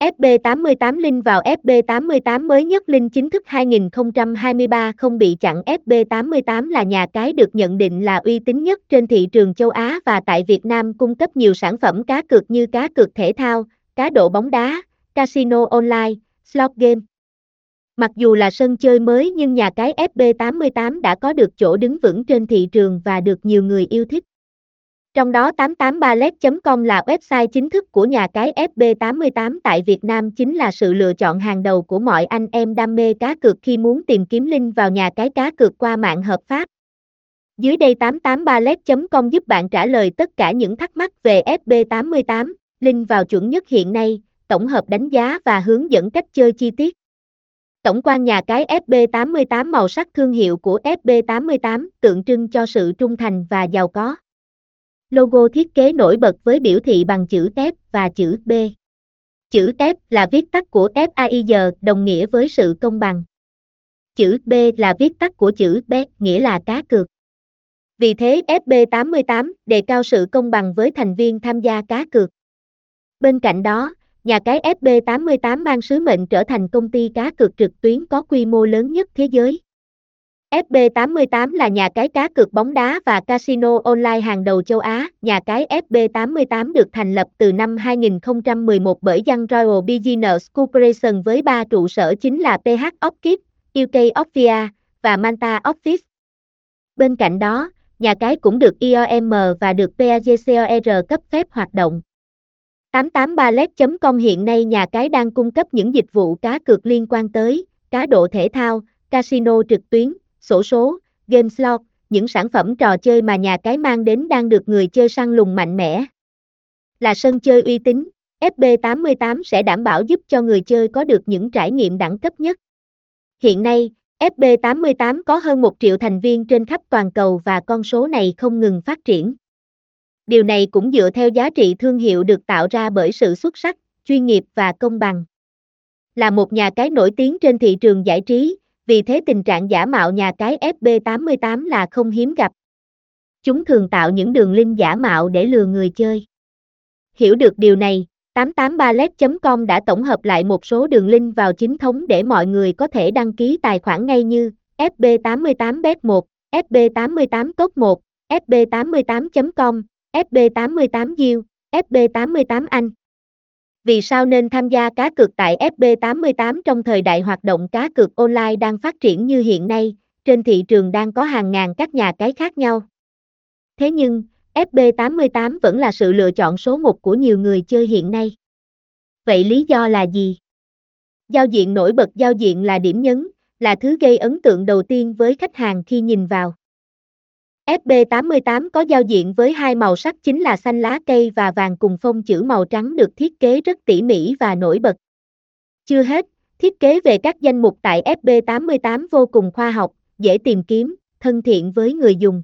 FB88 link vào FB88 mới nhất link chính thức 2023 không bị chặn FB88 là nhà cái được nhận định là uy tín nhất trên thị trường châu Á và tại Việt Nam cung cấp nhiều sản phẩm cá cược như cá cược thể thao, cá độ bóng đá, casino online, slot game. Mặc dù là sân chơi mới nhưng nhà cái FB88 đã có được chỗ đứng vững trên thị trường và được nhiều người yêu thích. Trong đó 883let.com là website chính thức của nhà cái FB88 tại Việt Nam chính là sự lựa chọn hàng đầu của mọi anh em đam mê cá cược khi muốn tìm kiếm link vào nhà cái cá cược qua mạng hợp pháp. Dưới đây 883let.com giúp bạn trả lời tất cả những thắc mắc về FB88, link vào chuẩn nhất hiện nay, tổng hợp đánh giá và hướng dẫn cách chơi chi tiết. Tổng quan nhà cái FB88 màu sắc thương hiệu của FB88 tượng trưng cho sự trung thành và giàu có. Logo thiết kế nổi bật với biểu thị bằng chữ F và chữ B. Chữ F là viết tắt của FAIZ đồng nghĩa với sự công bằng. Chữ B là viết tắt của chữ B nghĩa là cá cược. Vì thế FB88 đề cao sự công bằng với thành viên tham gia cá cược. Bên cạnh đó, nhà cái FB88 mang sứ mệnh trở thành công ty cá cược trực tuyến có quy mô lớn nhất thế giới. FB88 là nhà cái cá cược bóng đá và casino online hàng đầu châu Á. Nhà cái FB88 được thành lập từ năm 2011 bởi Young Royal Business Corporation với ba trụ sở chính là PH Office, UK Office và Manta Office. Bên cạnh đó, nhà cái cũng được IOM và được PAGCOR cấp phép hoạt động. 883let.com hiện nay nhà cái đang cung cấp những dịch vụ cá cược liên quan tới cá độ thể thao, casino trực tuyến, sổ số, game slot, những sản phẩm trò chơi mà nhà cái mang đến đang được người chơi săn lùng mạnh mẽ. Là sân chơi uy tín, FB88 sẽ đảm bảo giúp cho người chơi có được những trải nghiệm đẳng cấp nhất. Hiện nay, FB88 có hơn 1 triệu thành viên trên khắp toàn cầu và con số này không ngừng phát triển. Điều này cũng dựa theo giá trị thương hiệu được tạo ra bởi sự xuất sắc, chuyên nghiệp và công bằng. Là một nhà cái nổi tiếng trên thị trường giải trí, vì thế tình trạng giả mạo nhà cái FB88 là không hiếm gặp. Chúng thường tạo những đường link giả mạo để lừa người chơi. Hiểu được điều này, 883let.com đã tổng hợp lại một số đường link vào chính thống để mọi người có thể đăng ký tài khoản ngay như fb88bet1, fb88top1, fb88.com, fb88 u fb88 anh. Vì sao nên tham gia cá cược tại FB88 trong thời đại hoạt động cá cược online đang phát triển như hiện nay, trên thị trường đang có hàng ngàn các nhà cái khác nhau. Thế nhưng, FB88 vẫn là sự lựa chọn số một của nhiều người chơi hiện nay. Vậy lý do là gì? Giao diện nổi bật giao diện là điểm nhấn, là thứ gây ấn tượng đầu tiên với khách hàng khi nhìn vào. FB88 có giao diện với hai màu sắc chính là xanh lá cây và vàng cùng phông chữ màu trắng được thiết kế rất tỉ mỉ và nổi bật. Chưa hết, thiết kế về các danh mục tại FB88 vô cùng khoa học, dễ tìm kiếm, thân thiện với người dùng.